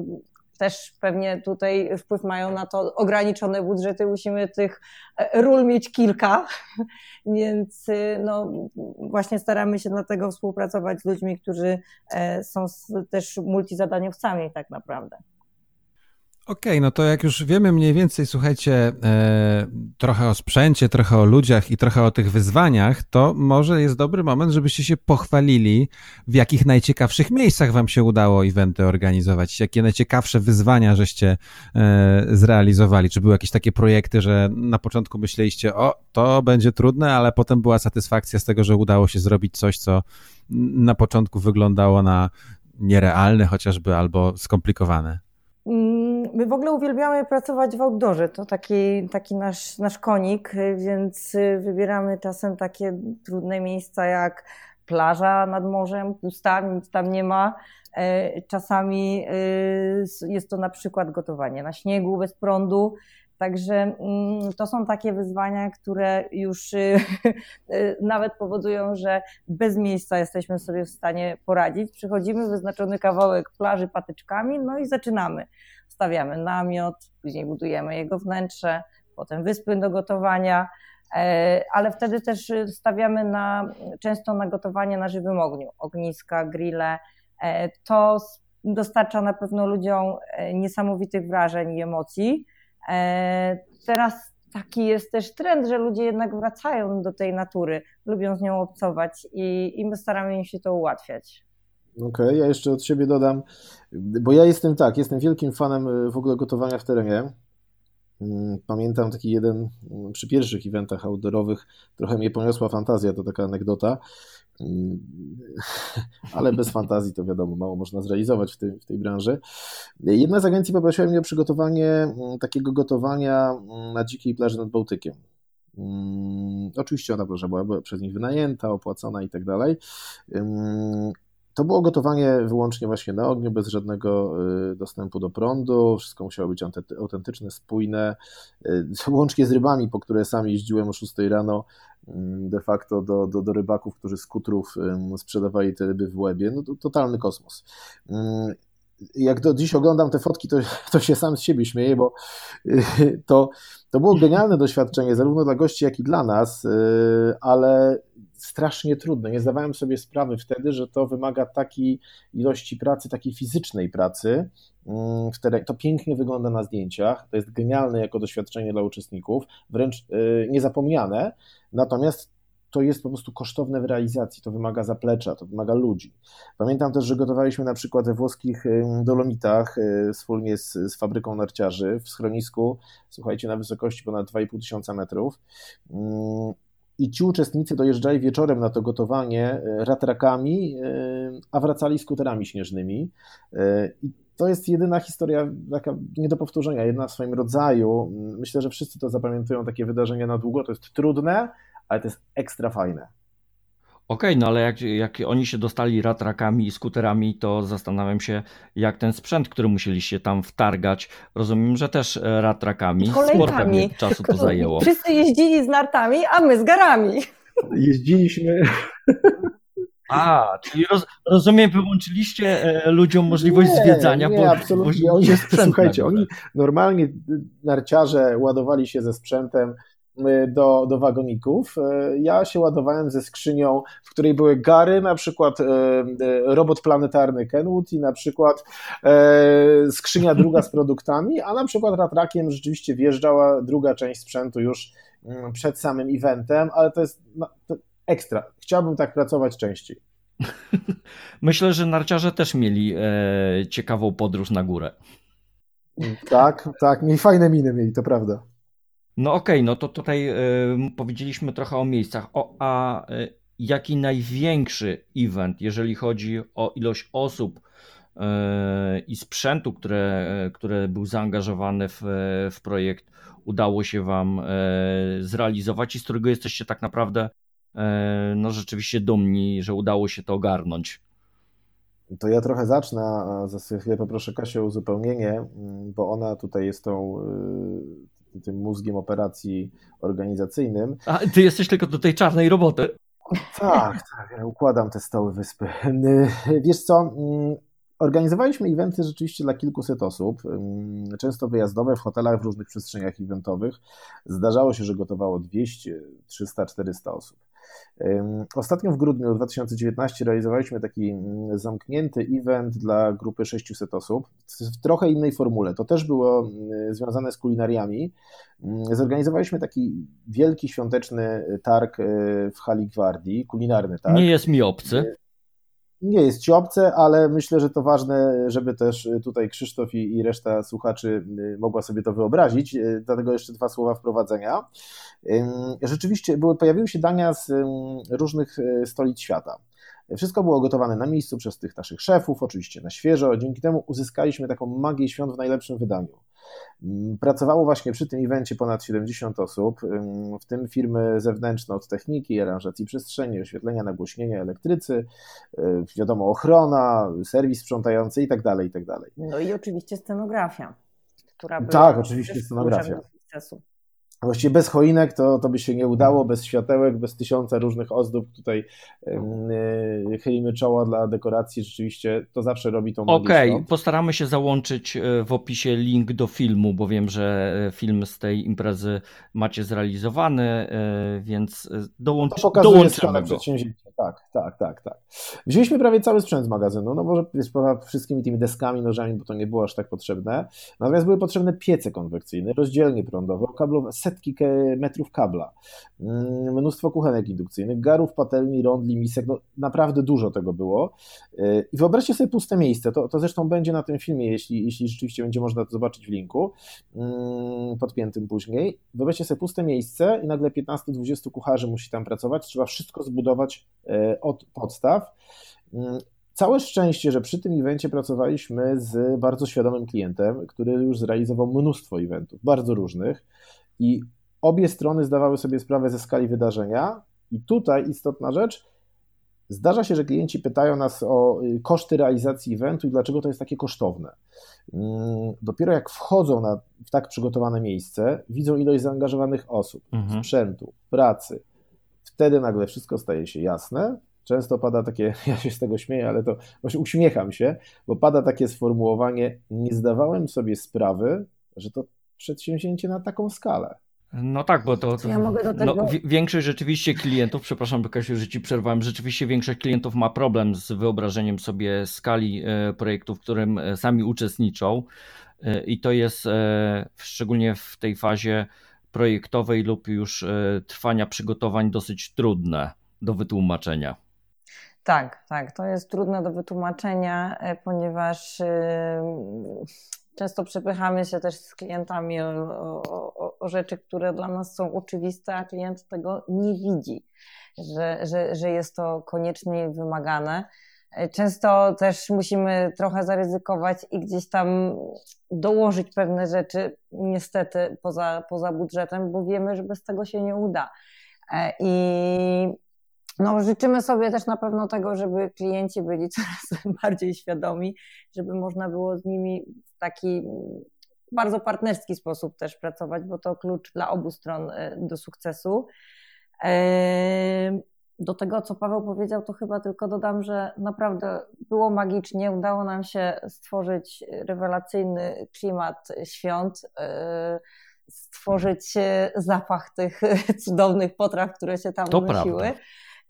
też pewnie tutaj wpływ mają na to ograniczone budżety, musimy tych e, ról mieć kilka, więc no, właśnie staramy się dlatego współpracować z ludźmi, którzy są też multizadaniowcami tak naprawdę. Okej, okay, no to jak już wiemy mniej więcej, słuchajcie, e, trochę o sprzęcie, trochę o ludziach i trochę o tych wyzwaniach, to może jest dobry moment, żebyście się pochwalili, w jakich najciekawszych miejscach wam się udało eventy organizować, jakie najciekawsze wyzwania żeście e, zrealizowali. Czy były jakieś takie projekty, że na początku myśleliście, o, to będzie trudne, ale potem była satysfakcja z tego, że udało się zrobić coś, co na początku wyglądało na nierealne chociażby albo skomplikowane? Mm, my w ogóle uwielbiamy pracować w outdoorze, to taki, taki nasz, nasz konik, więc wybieramy czasem takie trudne miejsca jak plaża nad morzem, pusta, nic tam nie ma. E, czasami e, jest to na przykład gotowanie na śniegu bez prądu. Także mm, to są takie wyzwania, które już nawet powodują, że bez miejsca jesteśmy sobie w stanie poradzić. Przychodzimy wyznaczony kawałek plaży patyczkami, no i zaczynamy. Stawiamy namiot, później budujemy jego wnętrze, potem wyspy do gotowania, e, ale wtedy też stawiamy na, często na gotowanie na żywym ogniu, ogniska, grille. E, to dostarcza na pewno ludziom e, niesamowitych wrażeń i emocji. Teraz taki jest też trend, że ludzie jednak wracają do tej natury, lubią z nią obcować i, i my staramy im się to ułatwiać. Okej, okay, ja jeszcze od siebie dodam, bo ja jestem tak, jestem wielkim fanem y, w ogóle gotowania w terenie. Mm, pamiętam taki jeden mm, przy pierwszych eventach outdoorowych, trochę mnie poniosła fantazja, to taka anegdota, mm, ale bez fantazji to wiadomo, mało można zrealizować w tej, w tej branży. Jedna z agencji poprosiła mnie o przygotowanie takiego gotowania na dzikiej plaży nad Bałtykiem. Oczywiście ona plaża była przez nich wynajęta, opłacona i tak dalej. To było gotowanie wyłącznie właśnie na ogniu, bez żadnego y, dostępu do prądu. Wszystko musiało być autentyczne, spójne. Y, łącznie z rybami, po które sam jeździłem o 6 rano mm, de facto do, do, do rybaków, którzy z kutrów sprzedawali te ryby w łebie. No to totalny kosmos. Jak do dziś oglądam te fotki, to, to się sam z siebie śmieję, bo y, to, to było genialne doświadczenie, zarówno dla gości, jak i dla nas, ale strasznie trudne. Nie zdawałem sobie sprawy wtedy, że to wymaga takiej ilości pracy, takiej fizycznej pracy. Mm, to pięknie wygląda na zdjęciach, to jest genialne jako doświadczenie dla uczestników, wręcz y, niezapomniane, natomiast to jest po prostu kosztowne w realizacji, to wymaga zaplecza, to wymaga ludzi. Pamiętam też, że gotowaliśmy na przykład we włoskich Dolomitach y, wspólnie z, z fabryką narciarzy w schronisku, słuchajcie, na wysokości ponad 2,5 tysiąca metrów mm, i ci uczestnicy dojeżdżali wieczorem na to gotowanie e, ratrakami, a wracali skuterami śnieżnymi. I to jest jedyna historia taka nie do powtórzenia, jedna w swoim rodzaju. Myślę, że wszyscy to zapamiętują, takie wydarzenia na długo. To jest trudne, ale to jest ekstra fajne. Okej, okay, no ale jak, jak oni się dostali ratrakami i skuterami, to zastanawiam się, jak ten sprzęt, który musieliście tam wtargać, rozumiem, że też e, ratrakami. Pewnie czasu to zajęło. Wszyscy jeździli z nartami, a my z garami. Jeździliśmy. A, czyli roz, rozumiem, wyłączyliście e, ludziom możliwość nie, zwiedzania. Nie, bo, absolutnie. Bo oni, słuchajcie, oni normalnie narciarze ładowali się ze sprzętem Y, do, do wagoników. Y, ja się ładowałem ze skrzynią, w której były gary, na przykład y, robot planetarny Kenwood i na przykład skrzynia druga z produktami, a na przykład ratrakiem rzeczywiście wjeżdżała druga część sprzętu już mm, przed samym eventem, ale to jest no, ekstra. Chciałbym tak pracować częściej. Myślę, że narciarze też mieli e, ciekawą podróż na górę. Tak, tak, mieli fajne miny mieli, to prawda. No okej, okay, no to tutaj y, powiedzieliśmy trochę o miejscach. O, a y, jaki największy event, jeżeli chodzi o ilość osób y, i sprzętu, które, które był zaangażowany w, w projekt, udało się Wam zrealizować i z którego jesteście tak naprawdę no rzeczywiście dumni, że udało się to ogarnąć? To ja trochę zacznę, a za chwilę poproszę Kasię o uzupełnienie, mm, bo ona tutaj jest tą tym mózgiem operacji organizacyjnym. A ty jesteś tylko do tej czarnej roboty. Tak, tak, ja układam te stoły wyspy. Wiesz co, organizowaliśmy eventy rzeczywiście dla kilkuset osób, często wyjazdowe w hotelach w różnych przestrzeniach eventowych. Zdarzało się, że gotowało 200, 300, 400 osób. Ostatnio w grudniu 2019 realizowaliśmy taki mm, zamknięty event dla grupy 600 osób w trochę innej formule. To też było mm, związane z kulinariami. Mm, zorganizowaliśmy taki wielki świąteczny targ e, w hali Gwardii, kulinarny targ. Nie jest mi obcy nie jest ci obce, ale myślę, że to ważne, żeby też tutaj Krzysztof i, reszta słuchaczy y, mogła sobie to wyobrazić. Y, dlatego jeszcze dwa słowa wprowadzenia. Rzeczywiście były, pojawiły się dania z różnych y, stolic świata. Wszystko było gotowane na miejscu przez tych naszych szefów, oczywiście na świeżo. Dzięki temu uzyskaliśmy taką magię świąt w najlepszym wydaniu. Mm, pracowało właśnie przy tym evencie ponad 70 osób, w tym firmy zewnętrzne od techniki, aranżacji przestrzeni, oświetlenia, nagłośnienia, elektrycy, y, wiadomo, ochrona, serwis sprzątający itd., tak itd. Tak no i oczywiście scenografia, która była Tak, oczywiście scenografia. Sukcesu. Właściwie bez choinek to, to by się nie udało, bez światełek, bez tysiąca różnych ozdób. Tutaj yy, chylimy czoła dla dekoracji. Rzeczywiście to zawsze robi tą Okej, okay, postaramy się załączyć e, w opisie link do filmu, bo wiem, że e, film z tej imprezy macie zrealizowany, więc dołącz, to pokazuje dołączymy go. Tak, tak, tak, tak. Wzięliśmy prawie cały sprzęt z magazynu, no może wszystkimi tymi deskami, nożami, bo to nie było aż tak potrzebne. Natomiast były potrzebne piece konwekcyjne, rozdzielnie prądowe, okablowe, setki metrów kabla, mm, mnóstwo kuchenek indukcyjnych, garów, patelni, rondli, misek, no naprawdę dużo tego było. Y, I wyobraźcie sobie puste miejsce, to, to zresztą będzie na tym filmie, jeśli, jeśli rzeczywiście będzie można to zobaczyć w linku, mm, podpiętym później. Wyobraźcie sobie puste miejsce i nagle 15-20 kucharzy musi tam pracować, trzeba wszystko zbudować y, od podstaw. Mm, całe szczęście, że przy tym evencie pracowaliśmy z bardzo świadomym klientem, który już zrealizował mnóstwo eventów, bardzo różnych. I obie strony zdawały sobie sprawę ze skali wydarzenia. I tutaj istotna rzecz, zdarza się, że klienci pytają nas o y, koszty realizacji eventu i dlaczego to jest takie kosztowne. Mm, dopiero jak wchodzą na, w tak przygotowane miejsce, widzą ilość zaangażowanych osób, mhm. sprzętu, pracy. Wtedy nagle wszystko staje się jasne. Często pada takie, ja się z tego śmieję, ale to właśnie uśmiecham się, bo pada takie sformułowanie: Nie zdawałem sobie sprawy, że to przedsięwzięcie na taką skalę. No tak, bo to, to ja mogę do tego... no, większość rzeczywiście klientów, przepraszam Kasiu, że ci przerwałem, rzeczywiście większość klientów ma problem z wyobrażeniem sobie skali e, projektu, w którym e, sami uczestniczą e, i to jest szczególnie w tej fazie projektowej lub już trwania przygotowań dosyć trudne do wytłumaczenia. Tak, tak, to jest trudne do wytłumaczenia, ponieważ często przepychamy się też z klientami o, o, o, rzeczy, które dla nas są oczywiste, a klient tego nie widzi, że, że, że jest to koniecznie wymagane. Często też musimy trochę zaryzykować i gdzieś tam dołożyć pewne rzeczy, niestety poza, poza budżetem, bo wiemy, że bez tego się nie uda. E, I no, życzymy sobie też na pewno tego, żeby klienci byli coraz bardziej świadomi, żeby można było z nimi taki bardzo partnerski sposób też pracować, bo to klucz dla obu stron e, do sukcesu. Do tego, co Paweł powiedział, to chyba tylko dodam, że naprawdę było magicznie. Udało nam się stworzyć rewelacyjny klimat świąt, e, stworzyć zapach tych cudownych potraw, które się tam to unosiły. Prawda.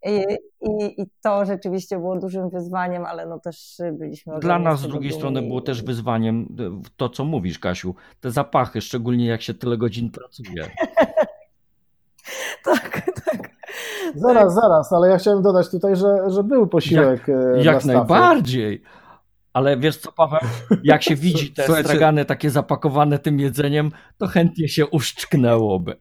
I, i, I, to rzeczywiście było dużym wyzwaniem, ale no też byliśmy. Dla nas z drugiej strony było też wyzwaniem to, co mówisz, Kasiu. Te zapachy, szczególnie jak się tyle godzin pracuje. tak, tak. Zaraz, zaraz, ale ja chciałem dodać tutaj, że, że był posiłek. Jak, e, jak najbardziej. Ale wiesz co, Paweł, jak się widzi te Słuchajcie... stragany takie zapakowane tym jedzeniem, to chętnie się uszczknęłoby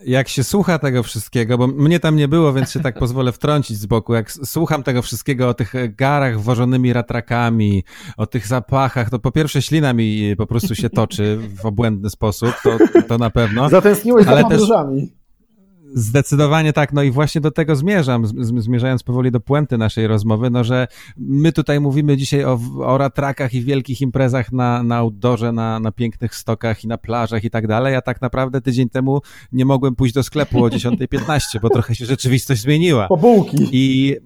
jak się słucha tego wszystkiego, bo mnie tam nie było, więc się tak pozwolę wtrącić z boku, jak słucham tego wszystkiego o tych garach wożonymi ratrakami, o tych zapachach, to po pierwsze ślina mi po prostu się toczy w obłędny sposób, to, to na pewno. Zatęskniłeś za podróżami. Zdecydowanie tak, no i właśnie do tego zmierzam, zmierzając powoli do puenty naszej rozmowy, no że my tutaj mówimy dzisiaj o, o ratrakach i wielkich imprezach na, na outdoorze, na, na pięknych stokach i na plażach i tak dalej, a tak naprawdę tydzień temu nie mogłem pójść do sklepu o 10.15, bo trochę się rzeczywistość zmieniła. Po bułki. I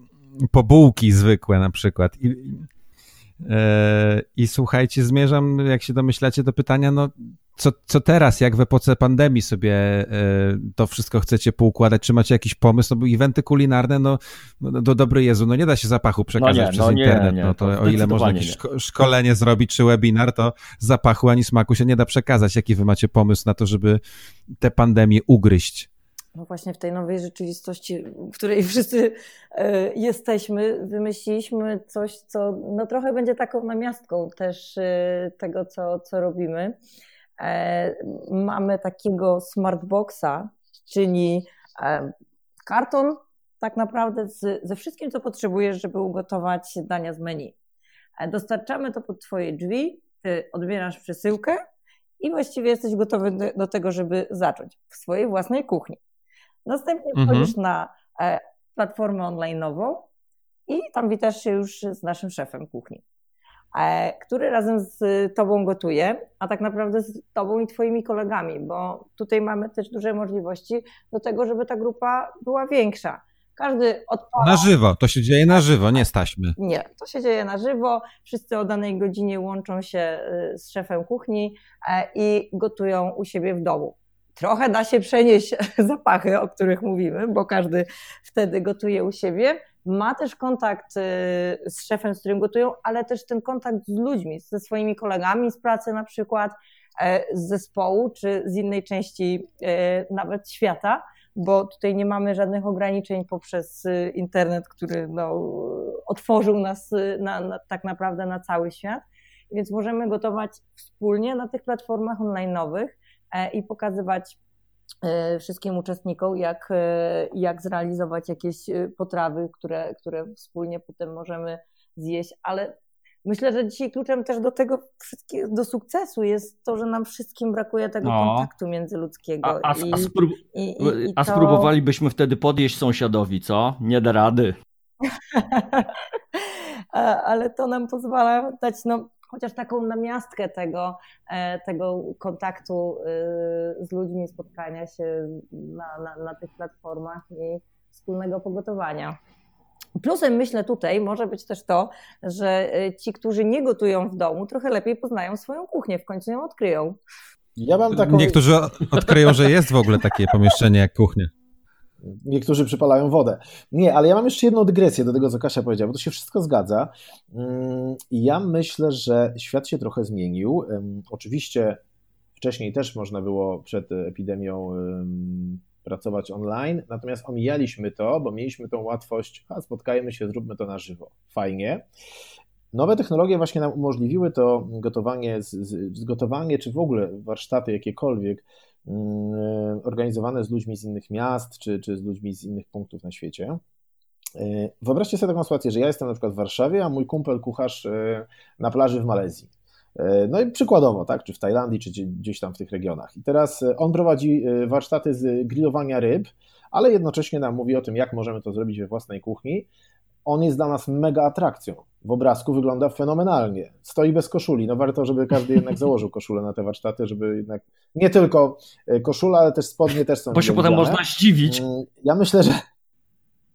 po bułki zwykłe na przykład. I, E, I słuchajcie, zmierzam, jak się domyślacie, do pytania, no co, co teraz, jak w epoce pandemii sobie e, to wszystko chcecie poukładać? Czy macie jakiś pomysł? No bo eventy kulinarne, no, no do dobry Jezu, no nie da się zapachu przekazać no nie, przez no internet. Nie, nie, no to, to o ile można jakieś szko szkolenie zrobić, czy webinar, to zapachu ani smaku się nie da przekazać. Jaki wy macie pomysł na to, żeby tę pandemię ugryźć? No właśnie w tej nowej rzeczywistości, w której wszyscy e, jesteśmy, wymyśliliśmy coś, co no trochę będzie taką namiastką też e, tego, co, co robimy. E, mamy takiego smartboxa, czyli karton tak naprawdę z, ze wszystkim, co potrzebujesz, żeby ugotować dania z menu. Dostarczamy to pod Twoje drzwi, Ty odbierasz przesyłkę i właściwie jesteś gotowy do, do tego, żeby zacząć w swojej własnej kuchni. Następnie mhm. wchodzisz na e, platformę online'ową i tam witasz się już z naszym szefem kuchni, e, który razem z tobą gotuje, a tak naprawdę z tobą i twoimi kolegami, bo tutaj mamy też duże możliwości do tego, żeby ta grupa była większa. Każdy odpala. Na żywo, to się dzieje na żywo, nie staśmy. Nie, to się dzieje na żywo. Wszyscy o danej godzinie łączą się y, z szefem kuchni e, i gotują u siebie w domu trochę da się przenieść zapachy, o których mówimy, bo każdy wtedy gotuje u siebie. Ma też kontakt y, z szefem, z którym gotują, ale też ten kontakt z ludźmi, ze swoimi kolegami z pracy na przykład, e, z zespołu czy z innej części e, nawet świata, bo tutaj nie mamy żadnych ograniczeń poprzez y, internet, który no, otworzył nas y, na, na, tak naprawdę na cały świat. Więc możemy gotować wspólnie na tych platformach online'owych E, i pokazywać wszystkim uczestnikom, jak, e, jak zrealizować jakieś potrawy, które, które wspólnie potem możemy zjeść, ale myślę, że dzisiaj kluczem też do tego do sukcesu jest to, że nam wszystkim brakuje tego no. kontaktu międzyludzkiego. A, a, I, a, sprób i, i, a to... spróbowalibyśmy wtedy podjeść sąsiadowi, co? Nie da rady. ale to nam pozwala dać no, chociaż taką namiastkę tego, e, tego kontaktu y, z ludźmi, spotkania się na, na, na tych platformach i wspólnego pogotowania. Plusem myślę tutaj może być też to, że y, ci, którzy nie gotują w domu, trochę lepiej poznają swoją kuchnię, w końcu ją odkryją. Ja mam taką... Niektórzy odkryją, że jest w ogóle takie pomieszczenie jak kuchnia. Niektórzy przypalają wodę. Nie, ale ja mam jeszcze jedną dygresję do tego, co Kasia powiedziała, bo to się wszystko zgadza. Mm, ja myślę, że świat się trochę zmienił. Oczywiście wcześniej też można było przed epidemią pracować online, natomiast omijaliśmy to, bo mieliśmy tą łatwość, a spotkajmy się, zróbmy to na żywo. Fajnie. Nowe technologie właśnie nam umożliwiły to gotowanie, czy w ogóle warsztaty jakiekolwiek organizowane z ludźmi z innych miast, czy, czy z ludźmi z innych punktów na świecie. E, wyobraźcie sobie taką sytuację, że ja jestem na przykład w Warszawie, a mój kumpel kucharz e, na plaży w Malezji. No i przykładowo, tak, czy w Tajlandii, czy gdzieś tam w tych regionach. I teraz on prowadzi warsztaty z grillowania ryb, ale jednocześnie nam mówi o tym, jak możemy to zrobić we własnej kuchni. On jest dla nas mega atrakcją w obrazku wygląda fenomenalnie. Stoi bez koszuli. No warto, żeby każdy jednak założył koszulę na te warsztaty, żeby jednak nie tylko e, koszula, ale też spodnie też są. Bo się potem można zdziwić. Mm, ja myślę, że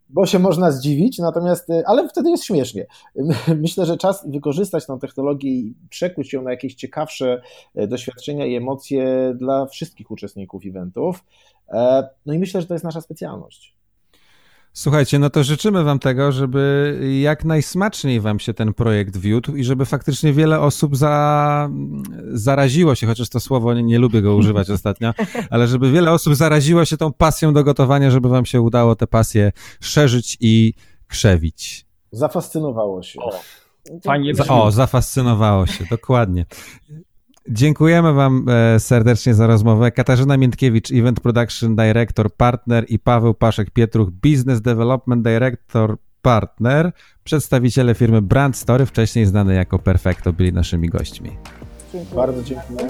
bo się można zdziwić, natomiast, e, ale wtedy jest śmiesznie. Myślę, że czas wykorzystać tę technologię i przekuć ją na jakieś ciekawsze e, doświadczenia i emocje dla wszystkich uczestników eventów. No i myślę, że to jest nasza specjalność. Słuchajcie, no to życzymy Wam tego, żeby jak najsmaczniej Wam się ten projekt wiódł i żeby faktycznie wiele osób za, zaraziło się, chociaż to słowo nie, nie lubię go używać ostatnio, ale żeby wiele osób zaraziło się tą pasją do gotowania, żeby Wam się udało tę pasję szerzyć i krzewić. Zafascynowało się. O, fajnie o zafascynowało się, dokładnie. Dziękujemy Wam e, serdecznie za rozmowę. Katarzyna Miętkiewicz, Event Production Director, partner i Paweł Paszek-Pietruch, Business Development Director, partner, przedstawiciele firmy Brand Story, wcześniej znane jako Perfecto, byli naszymi gośćmi. Dziękuję. Bardzo dziękuję.